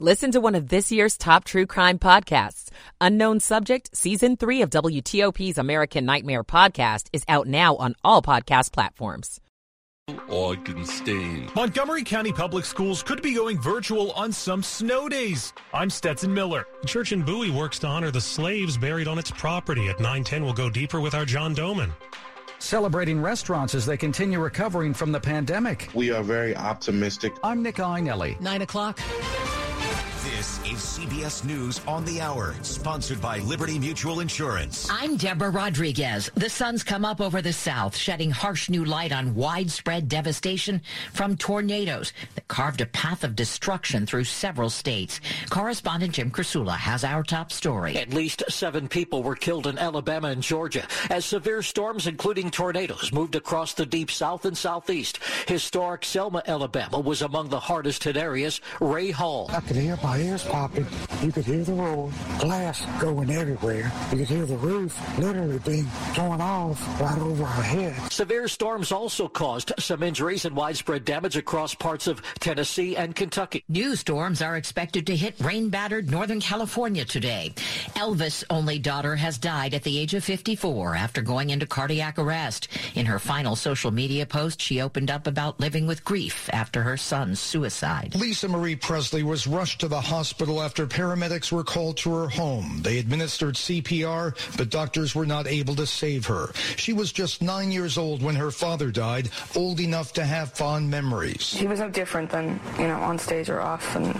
Listen to one of this year's top true crime podcasts. Unknown Subject, Season 3 of WTOP's American Nightmare podcast is out now on all podcast platforms. Oh, Augenstein. Montgomery County Public Schools could be going virtual on some snow days. I'm Stetson Miller. Church in Bowie works to honor the slaves buried on its property. At 910, we'll go deeper with our John Domen celebrating restaurants as they continue recovering from the pandemic. We are very optimistic. I'm Nick Iannelli. 9 o'clock. This CBS News on the Hour, sponsored by Liberty Mutual Insurance. I'm Deborah Rodriguez. The sun's come up over the south, shedding harsh new light on widespread devastation from tornadoes that carved a path of destruction through several states. Correspondent Jim Krasula has our top story. At least seven people were killed in Alabama and Georgia as severe storms, including tornadoes, moved across the deep south and southeast. Historic Selma, Alabama was among the hardest hit areas. Ray Hall. I could hear my ears popping. You could hear the roar, glass going everywhere. You could hear the roof literally being torn off right over our heads. Severe storms also caused some injuries and widespread damage across parts of Tennessee and Kentucky. New storms are expected to hit rain-battered Northern California today. Elvis' only daughter has died at the age of 54 after going into cardiac arrest. In her final social media post, she opened up about living with grief after her son's suicide. Lisa Marie Presley was rushed to the hospital after paramedics were called to her home. They administered CPR, but doctors were not able to save her. She was just nine years old when her father died, old enough to have fond memories. He was no different than, you know, on stage or off, and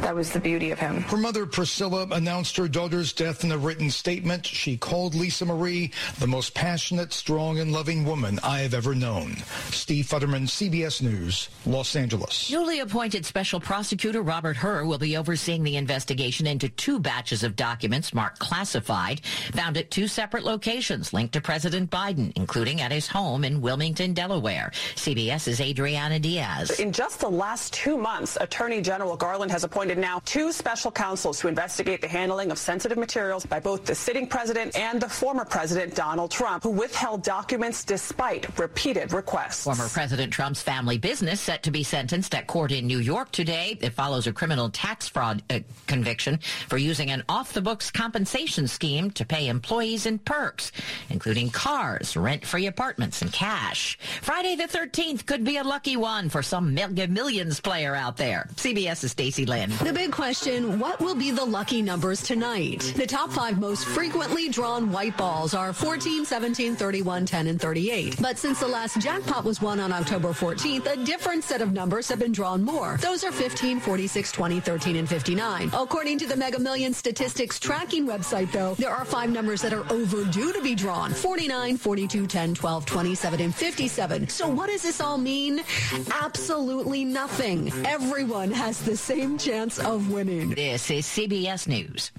that was the beauty of him. Her mother, Priscilla, announced her daughter's death in a written statement. She called Lisa Marie the most passionate, strong, and loving woman I have ever known. Steve Futterman, CBS News, Los Angeles. Newly appointed special prosecutor Robert Hur will be overseeing the investigation into two batches of documents marked classified, found at two separate locations linked to President Biden, including at his home in Wilmington, Delaware. CBS's Adriana Diaz. In just the last two months, Attorney General Garland has appointed now two special counsels to investigate the handling of sensitive materials by both the sitting president and the former president, Donald Trump, who withheld documents despite repeated requests. Former President Trump's family business set to be sentenced at court in New York today. It follows a criminal tax fraud uh, conviction for using an off-the-books compensation scheme to pay employees in perks, including cars, rent-free apartments, and cash. Friday the 13th could be a lucky one for some Millions player out there. CBS's Stacey Lynn. The big question, what will be the lucky numbers tonight? The top five most frequently drawn white balls are 14, 17, 31, 10, and 38. But since the last jackpot was won on October 14th, a different set of numbers have been drawn more. Those are 15, 46, 20, 13, and 59. According to the Mega Millions statistics tracking website, though, there are five numbers that are overdue to be drawn 49, 42, 10, 12, 27, and 57. So what does this all mean? Absolutely nothing. Everyone has the same chance of winning. This is CBS News.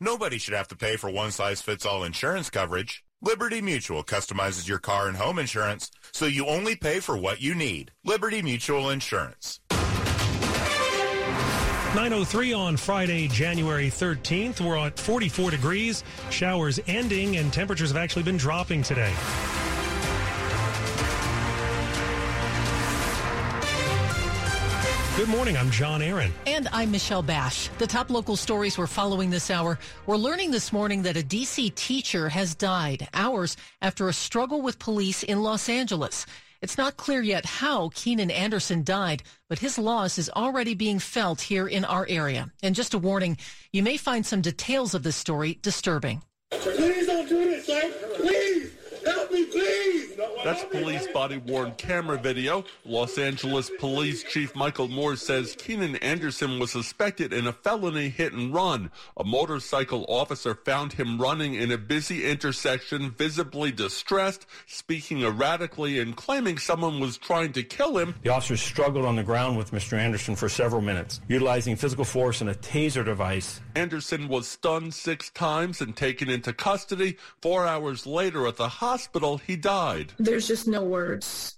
Nobody should have to pay for one size fits all insurance coverage. Liberty Mutual customizes your car and home insurance so you only pay for what you need. Liberty Mutual Insurance. 903 on Friday, January 13th. We're at 44 degrees. Showers ending, and temperatures have actually been dropping today. Morning. I'm John Aaron. And I'm Michelle Bash. The top local stories we're following this hour. We're learning this morning that a D.C. teacher has died hours after a struggle with police in Los Angeles. It's not clear yet how Keenan Anderson died, but his loss is already being felt here in our area. And just a warning, you may find some details of this story disturbing. Please don't do this, sir. Please. Help me, please. That's police body worn camera video. Los Angeles Police Chief Michael Moore says Keenan Anderson was suspected in a felony hit and run. A motorcycle officer found him running in a busy intersection, visibly distressed, speaking erratically, and claiming someone was trying to kill him. The officers struggled on the ground with Mr. Anderson for several minutes, utilizing physical force and a taser device. Anderson was stunned six times and taken into custody. Four hours later at the hospital, he died. There's just no words.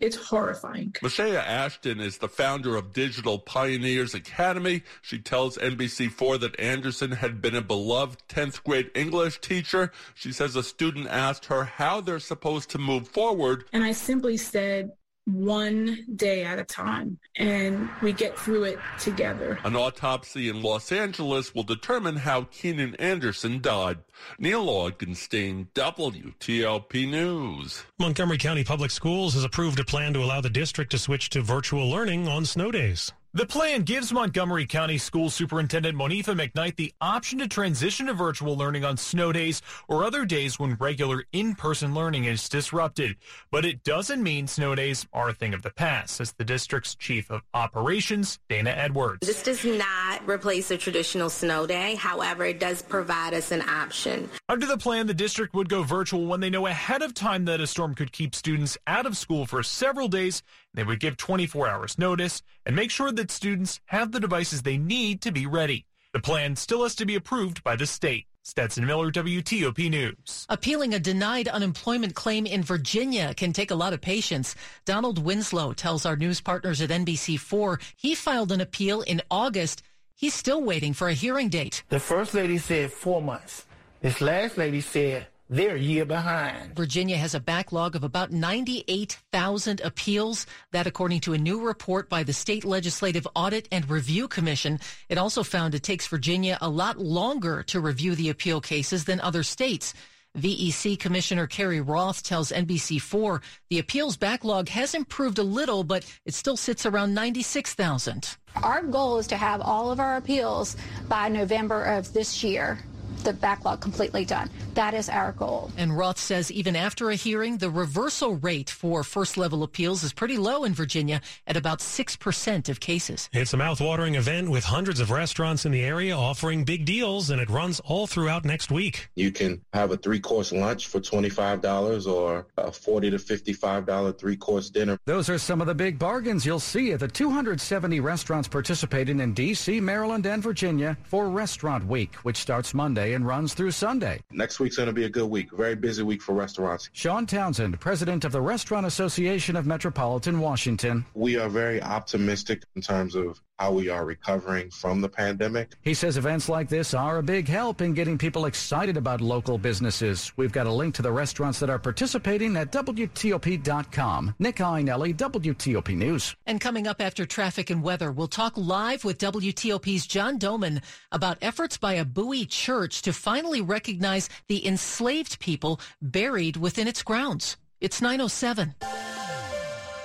It's horrifying. Lashaya Ashton is the founder of Digital Pioneers Academy. She tells NBC4 that Anderson had been a beloved 10th grade English teacher. She says a student asked her how they're supposed to move forward. And I simply said, one day at a time and we get through it together. An autopsy in Los Angeles will determine how Keenan Anderson died. Neil Augenstein, WTOP News. Montgomery County Public Schools has approved a plan to allow the district to switch to virtual learning on snow days. The plan gives Montgomery County School Superintendent Monifa McKnight the option to transition to virtual learning on snow days or other days when regular in-person learning is disrupted. But it doesn't mean snow days are a thing of the past, says the district's chief of operations, Dana Edwards. This does not replace a traditional snow day. However, it does provide us an option. Under the plan, the district would go virtual when they know ahead of time that a storm could keep students out of school for several days. They would give 24 hours notice and make sure that students have the devices they need to be ready. The plan still has to be approved by the state. Stetson Miller, WTOP News. Appealing a denied unemployment claim in Virginia can take a lot of patience. Donald Winslow tells our news partners at NBC4 he filed an appeal in August. He's still waiting for a hearing date. The first lady said four months. This last lady said they're a year behind. Virginia has a backlog of about 98,000 appeals. That according to a new report by the State Legislative Audit and Review Commission. It also found it takes Virginia a lot longer to review the appeal cases than other states. VEC Commissioner Carrie Roth tells NBC4 the appeals backlog has improved a little, but it still sits around 96,000. Our goal is to have all of our appeals by November of this year the backlog completely done. That is our goal. And Roth says even after a hearing, the reversal rate for first level appeals is pretty low in Virginia at about 6% of cases. It's a mouth-watering event with hundreds of restaurants in the area offering big deals, and it runs all throughout next week. You can have a three-course lunch for $25 or a $40 to $55 three-course dinner. Those are some of the big bargains you'll see at the 270 restaurants participating in D.C., Maryland, and Virginia for Restaurant Week, which starts Monday and runs through Sunday. Next week's going to be a good week. Very busy week for restaurants. Sean Townsend, president of the Restaurant Association of Metropolitan Washington. We are very optimistic in terms of how we are recovering from the pandemic. He says events like this are a big help in getting people excited about local businesses. We've got a link to the restaurants that are participating at WTOP.com. Nick Iannelli, WTOP News. And coming up after traffic and weather, we'll talk live with WTOP's John Domen about efforts by a Bowie church to finally recognize the enslaved people buried within its grounds. It's 907.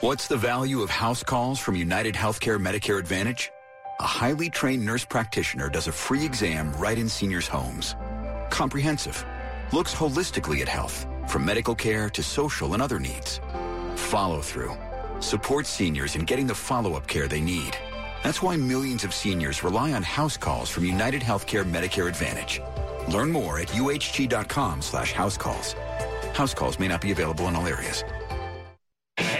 What's the value of house calls from United Healthcare Medicare Advantage? A highly trained nurse practitioner does a free exam right in seniors' homes. Comprehensive. Looks holistically at health, from medical care to social and other needs. Follow through. Supports seniors in getting the follow-up care they need. That's why millions of seniors rely on house calls from United Healthcare Medicare Advantage. Learn more at uhg.com slash house calls. House calls may not be available in all areas.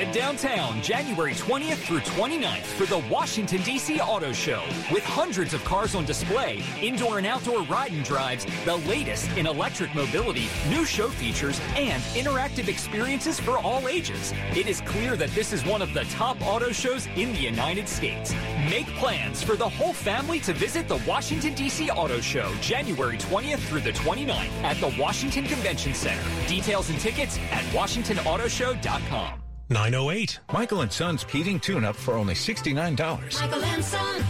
Head downtown January 20th through 29th for the Washington, D.C. Auto Show with hundreds of cars on display, indoor and outdoor ride and drives, the latest in electric mobility, new show features, and interactive experiences for all ages. It is clear that this is one of the top auto shows in the United States. Make plans for the whole family to visit the Washington, D.C. Auto Show January 20th through the 29th at the Washington Convention Center. Details and tickets at WashingtonAutoShow.com. 908. Michael and Son's heating tune-up for only $69. Michael and Son.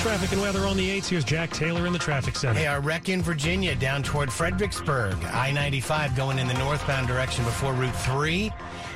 Traffic and weather on the 8s. Here's Jack Taylor in the traffic center. Hey, a wreck in Virginia down toward Fredericksburg. I-95 going in the northbound direction before Route 3.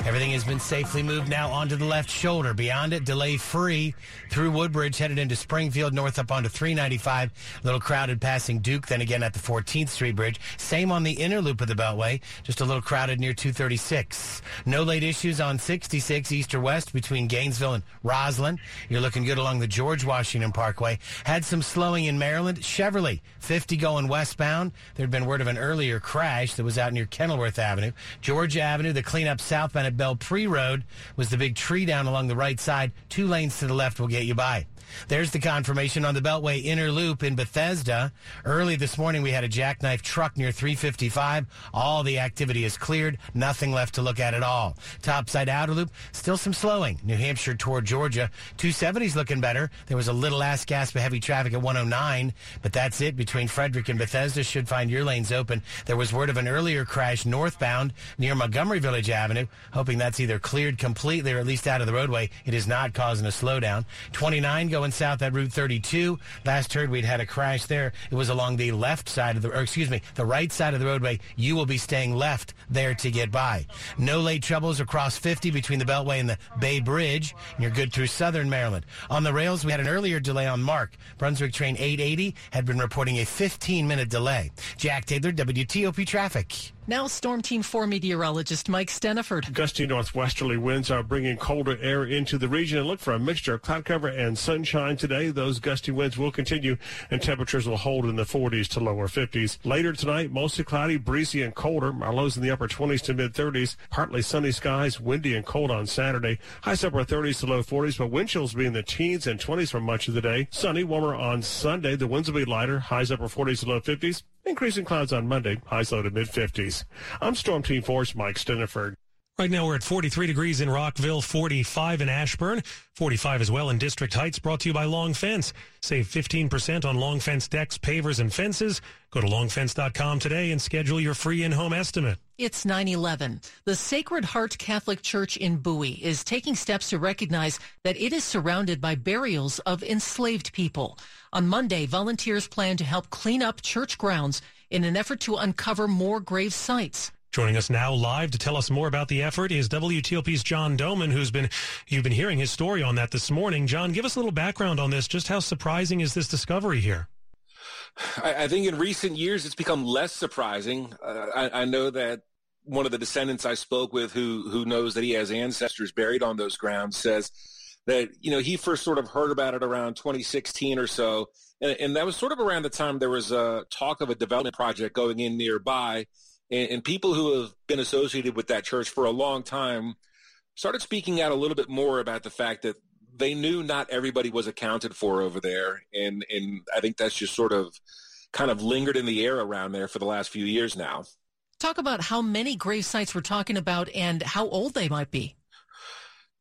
Everything has been safely moved now onto the left shoulder. Beyond it, delay free through Woodbridge, headed into Springfield, north up onto 395. A little crowded passing Duke, then again at the 14th Street Bridge. Same on the inner loop of the Beltway, just a little crowded near 236. No late issues on 66 east or west between Gainesville and Rosslyn. You're looking good along the George Washington Parkway. Had some slowing in Maryland. Cheverly, 50 going westbound. There'd been word of an earlier crash that was out near Kenilworth Avenue. Georgia Avenue, the cleanup southbound at Bel Pre Road was the big tree down along the right side. Two lanes to the left will get you by. There's the confirmation on the Beltway inner loop in Bethesda. Early this morning, we had a jackknife truck near 355. All the activity is cleared. Nothing left to look at at all. Topside outer loop, still some slowing. New Hampshire toward Georgia. 270's looking better. There was a little ass gasp of heavy traffic at 109, but that's it. Between Frederick and Bethesda should find your lanes open. There was word of an earlier crash northbound near Montgomery Village Avenue. Hoping that's either cleared completely or at least out of the roadway. It is not causing a slowdown. 29 going south at Route 32. Last heard we'd had a crash there. It was along the left side of the, or excuse me, the right side of the roadway. You will be staying left there to get by. No late troubles across 50 between the Beltway and the Bay Bridge. You're good through southern Maryland. On the rails, we had an earlier delay on MARC. Brunswick train 880 had been reporting a 15 minute delay. Jack Taylor, WTOP Traffic. Now, Storm Team 4 meteorologist Mike Stinneford. Gusty northwesterly winds are bringing colder air into the region and look for a mixture of cloud cover and sunshine today. Those gusty winds will continue and temperatures will hold in the 40s to lower 50s. Later tonight, mostly cloudy, breezy, and colder. Our lows in the upper 20s to mid 30s. Partly sunny skies, windy and cold on Saturday. Highs upper 30s to low 40s, but wind chills be in the teens and 20s for much of the day. Sunny, warmer on Sunday. The winds will be lighter. Highs upper 40s to low 50s. Increasing clouds on Monday, highs low to mid 50s. I'm Storm Team Force Mike Stinneford. Right now we're at 43 degrees in Rockville, 45 in Ashburn, 45 as well in District Heights, brought to you by Long Fence. Save 15% on Long Fence decks, pavers, and fences. Go to longfence.com today and schedule your free in-home estimate. It's 9-11. The Sacred Heart Catholic Church in Bowie is taking steps to recognize that it is surrounded by burials of enslaved people. On Monday, volunteers plan to help clean up church grounds in an effort to uncover more grave sites. Joining us now live to tell us more about the effort is WTOP's John Domen, who's been you've been hearing his story on that this morning. John, give us a little background on this. Just how surprising is this discovery here? I, I think in recent years it's become less surprising. Uh, I, I know that one of the descendants I spoke with, who who knows that he has ancestors buried on those grounds, says that you know he first sort of heard about it around 2016 or so, and, and that was sort of around the time there was a talk of a development project going in nearby, and, and people who have been associated with that church for a long time started speaking out a little bit more about the fact that they knew not everybody was accounted for over there, and and I think that's just sort of kind of lingered in the air around there for the last few years now. Talk about how many grave sites we're talking about and how old they might be.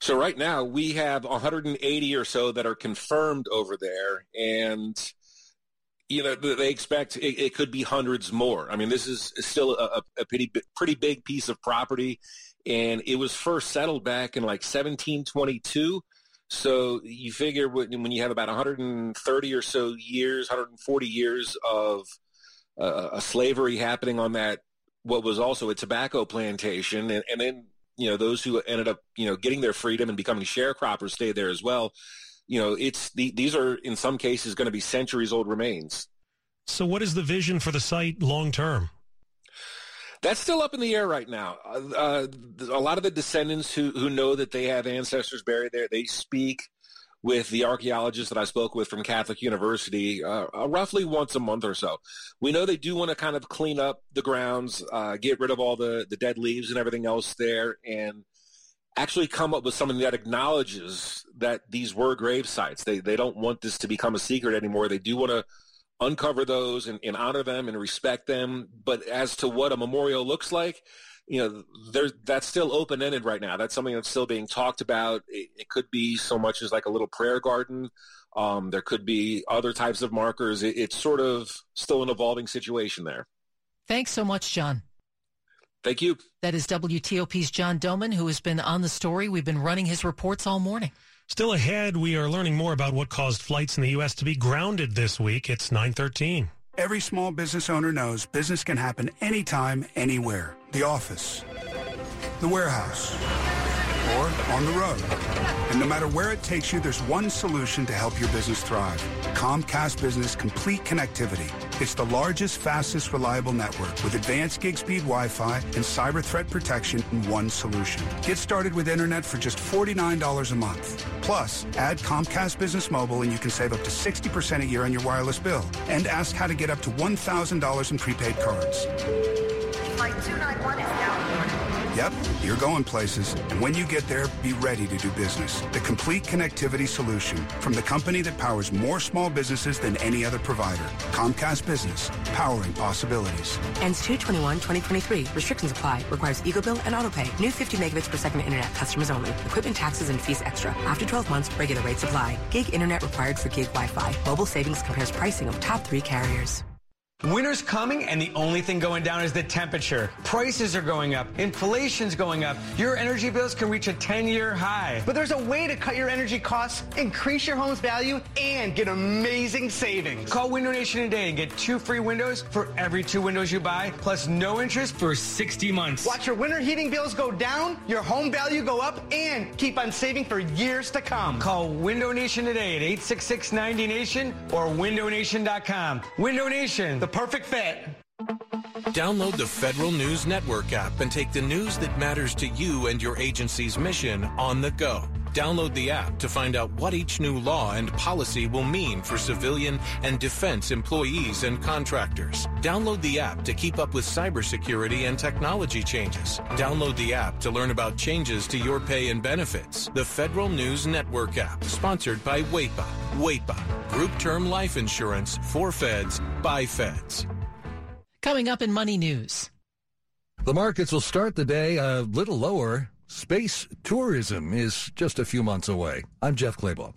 So right now we have 180 or so that are confirmed over there, and you know they expect it, it could be hundreds more. I mean, this is still a, a pretty pretty big piece of property, and it was first settled back in like 1722. So you figure when you have about 130 or so years, 140 years of uh, a slavery happening on that, what was also a tobacco plantation, and, and then you know those who ended up you know getting their freedom and becoming sharecroppers stayed there as well you know it's the, these are in some cases going to be centuries old remains so what is the vision for the site long term that's still up in the air right now. Uh, a lot of the descendants who, who know that they have ancestors buried there, they speak with the archaeologists that I spoke with from Catholic University uh, uh roughly once a month or so. We know they do want to kind of clean up the grounds, uh, get rid of all the, the dead leaves and everything else there, and actually come up with something that acknowledges that these were grave sites. They, they don't want this to become a secret anymore. They do want to uncover those and, and honor them and respect them. But as to what a memorial looks like, you know, there's that's still open ended right now. That's something that's still being talked about. It, it could be so much as like a little prayer garden. Um, there could be other types of markers. It, it's sort of still an evolving situation there. Thanks so much, John. Thank you. That is WTOP's John Domen, who has been on the story. We've been running his reports all morning. Still ahead, we are learning more about what caused flights in the U.S. to be grounded this week. It's 913. Every small business owner knows business can happen anytime, anywhere. The office, the warehouse, or on the road. And no matter where it takes you, there's one solution to help your business thrive. Comcast Business Complete Connectivity. It's the largest, fastest, reliable network with advanced gig speed Wi-Fi and cyber threat protection in one solution. Get started with internet for just $49 a month. Plus, add Comcast Business Mobile and you can save up to 60% a year on your wireless bill. And ask how to get up to $1,000 in prepaid cards. Flight 291 is now Yep, you're going places. And when you get there, be ready to do business. The complete connectivity solution from the company that powers more small businesses than any other provider. Comcast Business, powering possibilities. Ends 2-21-2023. Restrictions apply. Requires Bill and AutoPay. New 50 megabits per second internet. Customers only. Equipment taxes and fees extra. After 12 months, regular rates apply. Gig internet required for gig Wi-Fi. Mobile savings compares pricing of top three carriers. Winter's coming, and the only thing going down is the temperature. Prices are going up, inflation's going up. Your energy bills can reach a 10 year high. But there's a way to cut your energy costs, increase your home's value, and get amazing savings. Call Window Nation today and get two free windows for every two windows you buy, plus no interest for 60 months. Watch your winter heating bills go down, your home value go up, and keep on saving for years to come. Call Window Nation today at 866 90 Nation or windownation.com. Window Nation, the perfect fit. Download the Federal News Network app and take the news that matters to you and your agency's mission on the go. Download the app to find out what each new law and policy will mean for civilian and defense employees and contractors. Download the app to keep up with cybersecurity and technology changes. Download the app to learn about changes to your pay and benefits. The Federal News Network app, sponsored by WAEPA. WAEPA, Group Term Life Insurance for Feds by Feds. Coming up in Money News. The markets will start the day a little lower. Space tourism is just a few months away. I'm Jeff Clabaugh.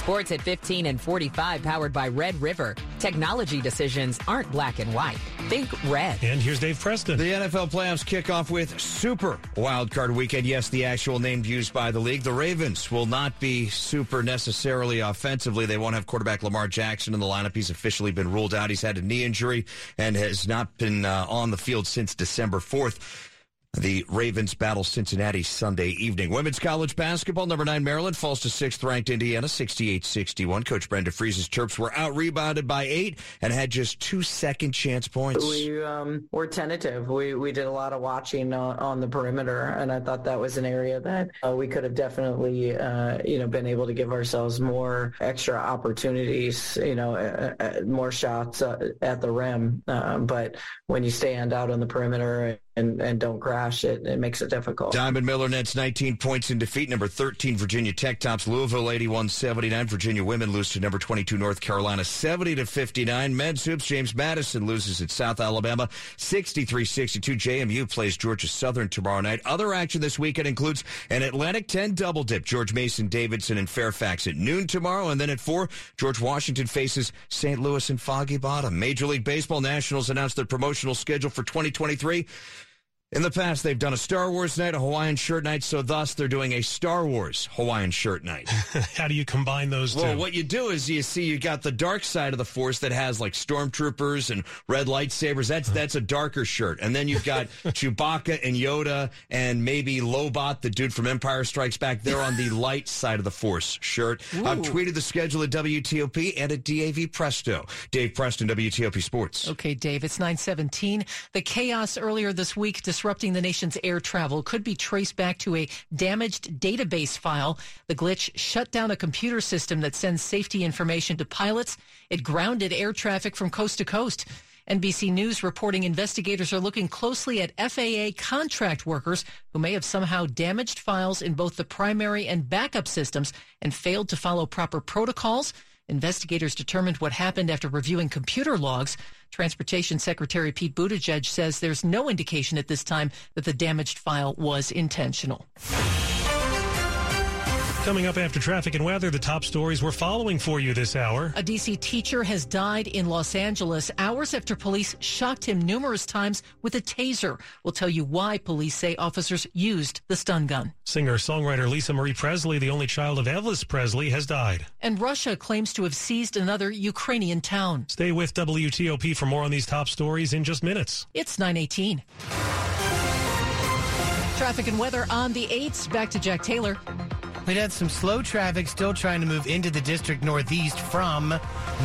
Sports at 15 and 45 powered by Red River. Technology decisions aren't black and white. Think red. And here's Dave Preston. The NFL playoffs kick off with super wild card weekend. Yes, the actual name used by the league. The Ravens will not be super necessarily offensively. They won't have quarterback Lamar Jackson in the lineup. He's officially been ruled out. He's had a knee injury and has not been uh, on the field since December 4th. The Ravens battle Cincinnati Sunday evening. Women's college basketball, number nine Maryland falls to sixth ranked Indiana, 68-61. Coach Brenda Frese's Terps were out rebounded by eight and had just two second chance points. We um, were tentative. We we did a lot of watching on, on the perimeter, and I thought that was an area that uh, we could have definitely uh, you know been able to give ourselves more extra opportunities, you know, uh, uh more shots uh, at the rim. Um, but when you stand out on the perimeter and, and don't crash it. It makes it difficult. Diamond Miller nets 19 points in defeat. Number 13, Virginia Tech tops Louisville 81-79. Virginia women lose to number 22 North Carolina 70 to 59. Men's hoops James Madison loses at South Alabama 63-62. JMU plays Georgia Southern tomorrow night. Other action this weekend includes an Atlantic 10 double dip. George Mason Davidson and Fairfax at noon tomorrow, and then at four, George Washington faces St. Louis and Foggy Bottom. Major League Baseball Nationals announced their promotional schedule for 2023. In the past, they've done a Star Wars night, a Hawaiian shirt night, so thus they're doing a Star Wars Hawaiian shirt night. How do you combine those well, two? what you do is you see you got the dark side of the Force that has like stormtroopers and red lightsabers. That's uh-huh. that's a darker shirt, and then you've got Chewbacca and Yoda and maybe Lobot, the dude from Empire Strikes Back. They're on the light side of the Force shirt. Ooh. I've tweeted the schedule at WTOP and at DAV Presto. Dave Preston, WTOP Sports. Okay, Dave, it's nine seventeen. The chaos earlier this week disrupting the nation's air travel could be traced back to a damaged database file. The glitch shut down a computer system that sends safety information to pilots. It grounded air traffic from coast to coast. NBC News reporting investigators are looking closely at FAA contract workers who may have somehow damaged files in both the primary and backup systems and failed to follow proper protocols. Investigators determined what happened after reviewing computer logs. Transportation Secretary Pete Buttigieg says there's no indication at this time that the damaged file was intentional. Coming up after traffic and weather, the top stories we're following for you this hour. A D.C. teacher has died in Los Angeles hours after police shocked him numerous times with a taser. We'll tell you why police say officers used the stun gun. Singer songwriter Lisa Marie Presley, the only child of Elvis Presley, has died. And Russia claims to have seized another Ukrainian town. Stay with WTOP for more on these top stories in just minutes. It's 918. Traffic and weather on the 8s. Back to Jack Taylor. We'd had some slow traffic still trying to move into the district northeast from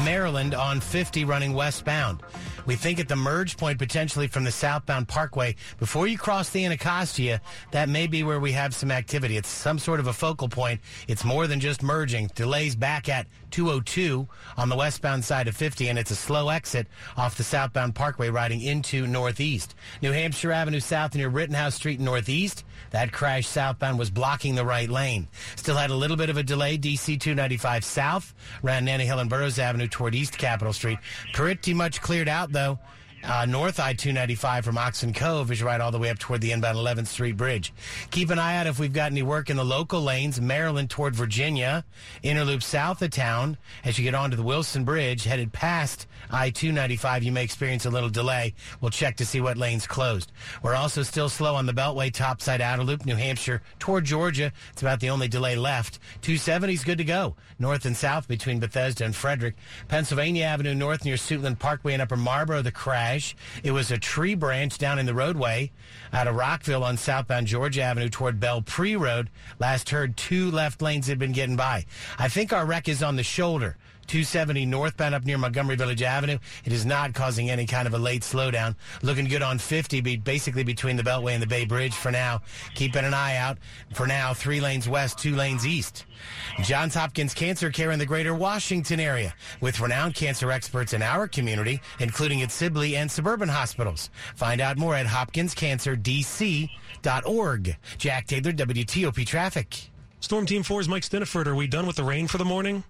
Maryland on 50 running westbound. We think at the merge point potentially from the southbound parkway, before you cross the Anacostia, that may be where we have some activity. It's some sort of a focal point. It's more than just merging. Delays back at 202 on the westbound side of 50, and it's a slow exit off the southbound parkway riding into northeast. New Hampshire Avenue South near Rittenhouse Street Northeast. That crash southbound was blocking the right lane. Still had a little bit of a delay. DC 295 south around Nannie Helen Burroughs Avenue toward East Capitol Street. Pretty much cleared out though. Uh, north I-295 from Oxon Cove is right all the way up toward the inbound 11th Street Bridge. Keep an eye out if we've got any work in the local lanes, Maryland toward Virginia, inner loop south of town. As you get onto the Wilson Bridge, headed past I-295, you may experience a little delay. We'll check to see what lanes closed. We're also still slow on the Beltway topside outer loop, New Hampshire toward Georgia. It's about the only delay left. 270 is good to go, north and south between Bethesda and Frederick. Pennsylvania Avenue north near Suitland Parkway and Upper Marlboro, the crash. It was a tree branch down in the roadway out of Rockville on southbound Georgia Avenue toward Bel Pre Road. Last heard, two left lanes had been getting by. I think our wreck is on the shoulder. 270 northbound up near Montgomery Village Avenue. It is not causing any kind of a late slowdown. Looking good on 50, be basically between the Beltway and the Bay Bridge for now. Keeping an eye out. For now, three lanes west, two lanes east. Johns Hopkins Cancer Care in the greater Washington area with renowned cancer experts in our community, including at Sibley and suburban hospitals. Find out more at hopkinscancerdc.org. Jack Taylor, WTOP Traffic. Storm Team 4's Mike Stinneford. Are we done with the rain for the morning?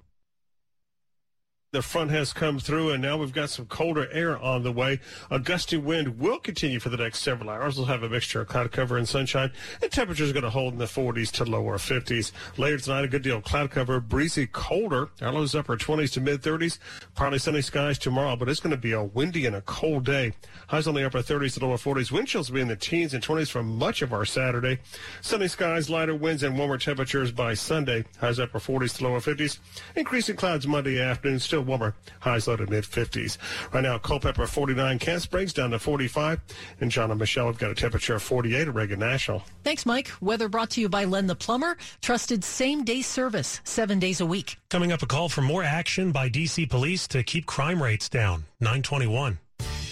The front has come through, and now we've got some colder air on the way. A gusty wind will continue for the next several hours. We'll have a mixture of cloud cover and sunshine, and temperatures are going to hold in the 40s to lower 50s. Later tonight, a good deal of cloud cover, breezy, colder. Our lows upper 20s to mid 30s. Partly sunny skies tomorrow, but it's going to be a windy and a cold day. Highs on the upper 30s to lower 40s. Wind chills will be in the teens and 20s for much of our Saturday. Sunny skies, lighter winds, and warmer temperatures by Sunday. Highs upper 40s to lower 50s. Increasing clouds Monday afternoon. Still warmer. Highs low to mid 50s. Right now, Culpeper 49, Camp Springs down to 45. And John and Michelle have got a temperature of 48 at Reagan National. Thanks, Mike. Weather brought to you by Len the Plumber. Trusted same day service, seven days a week. Coming up, a call for more action by DC police to keep crime rates down. 921.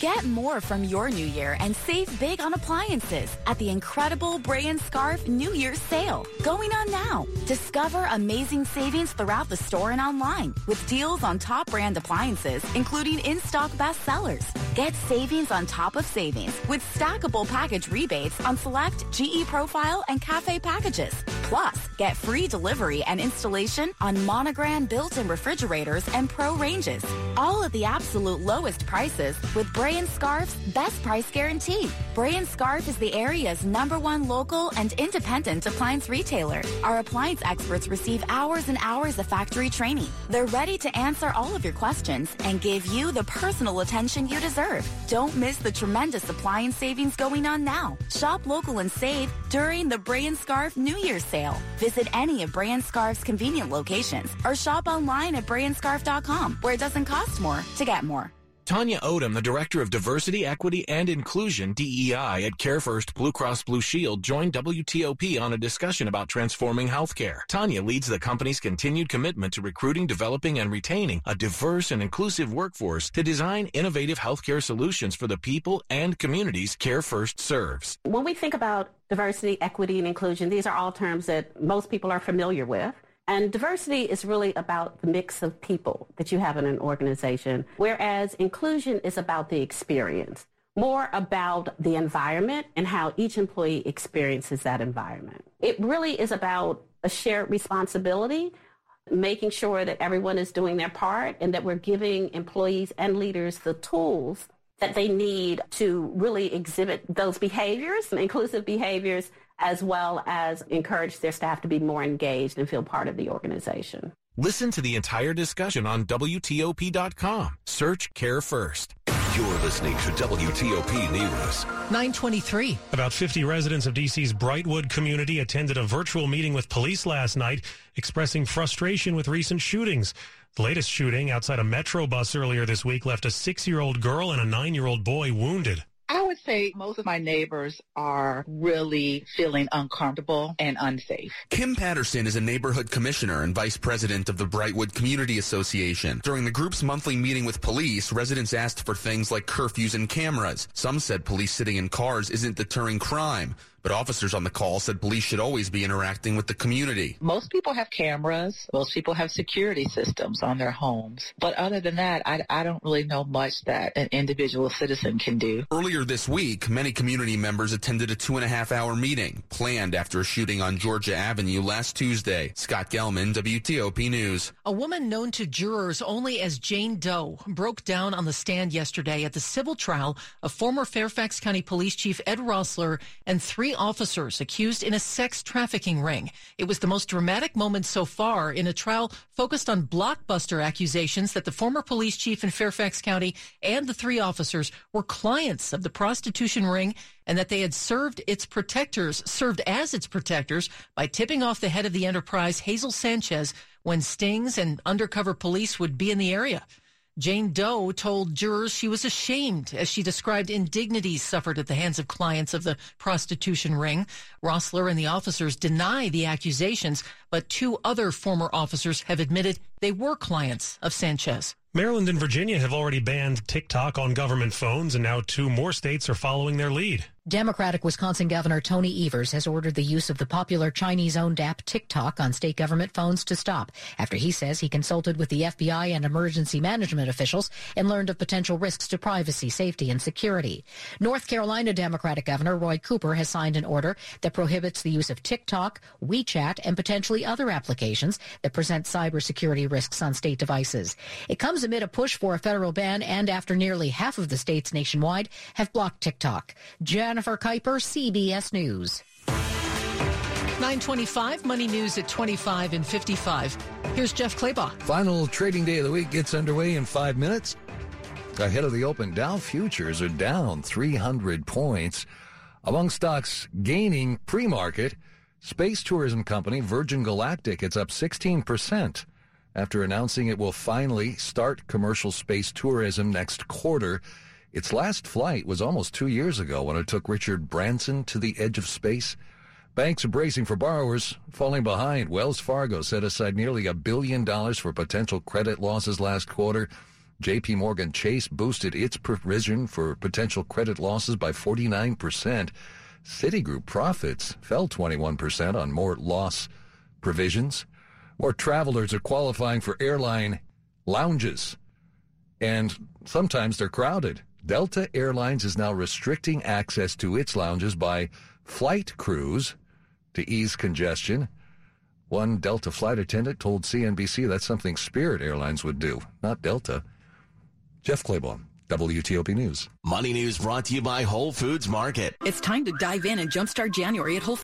Get more from your new year and save big on appliances at the incredible Bray and Scarff New Year's sale going on now. Discover amazing savings throughout the store and online with deals on top brand appliances, including in-stock bestsellers. Get savings on top of savings with stackable package rebates on select GE Profile and Cafe packages. Plus, get free delivery and installation on Monogram built-in refrigerators and Pro ranges. All at the absolute lowest prices with Bray and Scarff's best price guarantee. Bray and Scarff is the area's number one local and independent appliance retailer. Our appliance experts receive hours and hours of factory training. They're ready to answer all of your questions and give you the personal attention you deserve. Don't miss the tremendous appliance savings going on now. Shop local and save during the Bray and Scarff New Year's sale. Visit any of Bray and Scarff's convenient locations or shop online at brayandscarff.com where it doesn't cost more to get more. Tanya Odom, the Director of Diversity, Equity, and Inclusion, DEI, at CareFirst Blue Cross Blue Shield, joined WTOP on a discussion about transforming healthcare. Tanya leads the company's continued commitment to recruiting, developing, and retaining a diverse and inclusive workforce to design innovative healthcare solutions for the people and communities CareFirst serves. When we think about diversity, equity, and inclusion, these are all terms that most people are familiar with. And diversity is really about the mix of people that you have in an organization, whereas inclusion is about the experience, more about the environment and how each employee experiences that environment. It really is about a shared responsibility, making sure that everyone is doing their part and that we're giving employees and leaders the tools that they need to really exhibit those behaviors, inclusive behaviors as well as encourage their staff to be more engaged and feel part of the organization. Listen to the entire discussion on WTOP.com. Search CareFirst. You're listening to WTOP News. 923. About 50 residents of D.C.'s Brightwood community attended a virtual meeting with police last night, expressing frustration with recent shootings. The latest shooting outside a Metro bus earlier this week left a six year old girl and a nine year old boy wounded. I would say most of my neighbors are really feeling uncomfortable and unsafe. Kim Patterson is a neighborhood commissioner and vice president of the Brightwood Community Association. During the group's monthly meeting with police, residents asked for things like curfews and cameras. Some said police sitting in cars isn't deterring crime. But officers on the call said police should always be interacting with the community. Most people have cameras. Most people have security systems on their homes. But other than that, I, I don't really know much that an individual citizen can do. Earlier this week, many community members attended a two and a half hour meeting planned after a shooting on Georgia Avenue last Tuesday. Scott Gelman, WTOP News. A woman known to jurors only as Jane Doe broke down on the stand yesterday at the civil trial of former Fairfax County Police Chief Ed Roessler and three officers accused in a sex trafficking ring. It was the most dramatic moment so far in a trial focused on blockbuster accusations that the former police chief in Fairfax County and the three officers were clients of the prostitution ring and that they had served its protectors, served as its protectors by tipping off the head of the enterprise, Hazel Sanchez, when stings and undercover police would be in the area. Jane Doe told jurors she was ashamed as she described indignities suffered at the hands of clients of the prostitution ring. Roessler and the officers deny the accusations, but two other former officers have admitted they were clients of Sanchez. Maryland and Virginia have already banned TikTok on government phones, and now two more states are following their lead. Democratic Wisconsin Governor Tony Evers has ordered the use of the popular Chinese owned app TikTok on state government phones to stop after he says he consulted with the FBI and emergency management officials and learned of potential risks to privacy, safety, and security. North Carolina Democratic Governor Roy Cooper has signed an order that prohibits the use of TikTok, WeChat, and potentially other applications that present cybersecurity risks on state devices. It comes amid a push for a federal ban and after nearly half of the states nationwide have blocked TikTok. Jennifer Kuiper, CBS News. 925 Money News at 25 and 55. Here's Jeff Clabaugh. Final trading day of the week gets underway in five minutes. Ahead of the open, Dow futures are down 300 points. Among stocks gaining pre-market, space tourism company Virgin Galactic, it's up 16% after announcing it will finally start commercial space tourism next quarter. Its last flight was almost two years ago when it took Richard Branson to the edge of space. Banks are bracing for borrowers falling behind. Wells Fargo set aside nearly a billion dollars for potential credit losses last quarter. JP Morgan Chase boosted its provision for potential credit losses by 49%. Citigroup profits fell 21% on more loss provisions. More travelers are qualifying for airline lounges, and sometimes they're crowded. Delta Airlines is now restricting access to its lounges by flight crews to ease congestion. One Delta flight attendant told CNBC that's something Spirit Airlines would do, not Delta. Jeff Clabaugh, WTOP News. Money News brought to you by Whole Foods Market. It's time to dive in and jumpstart January at Whole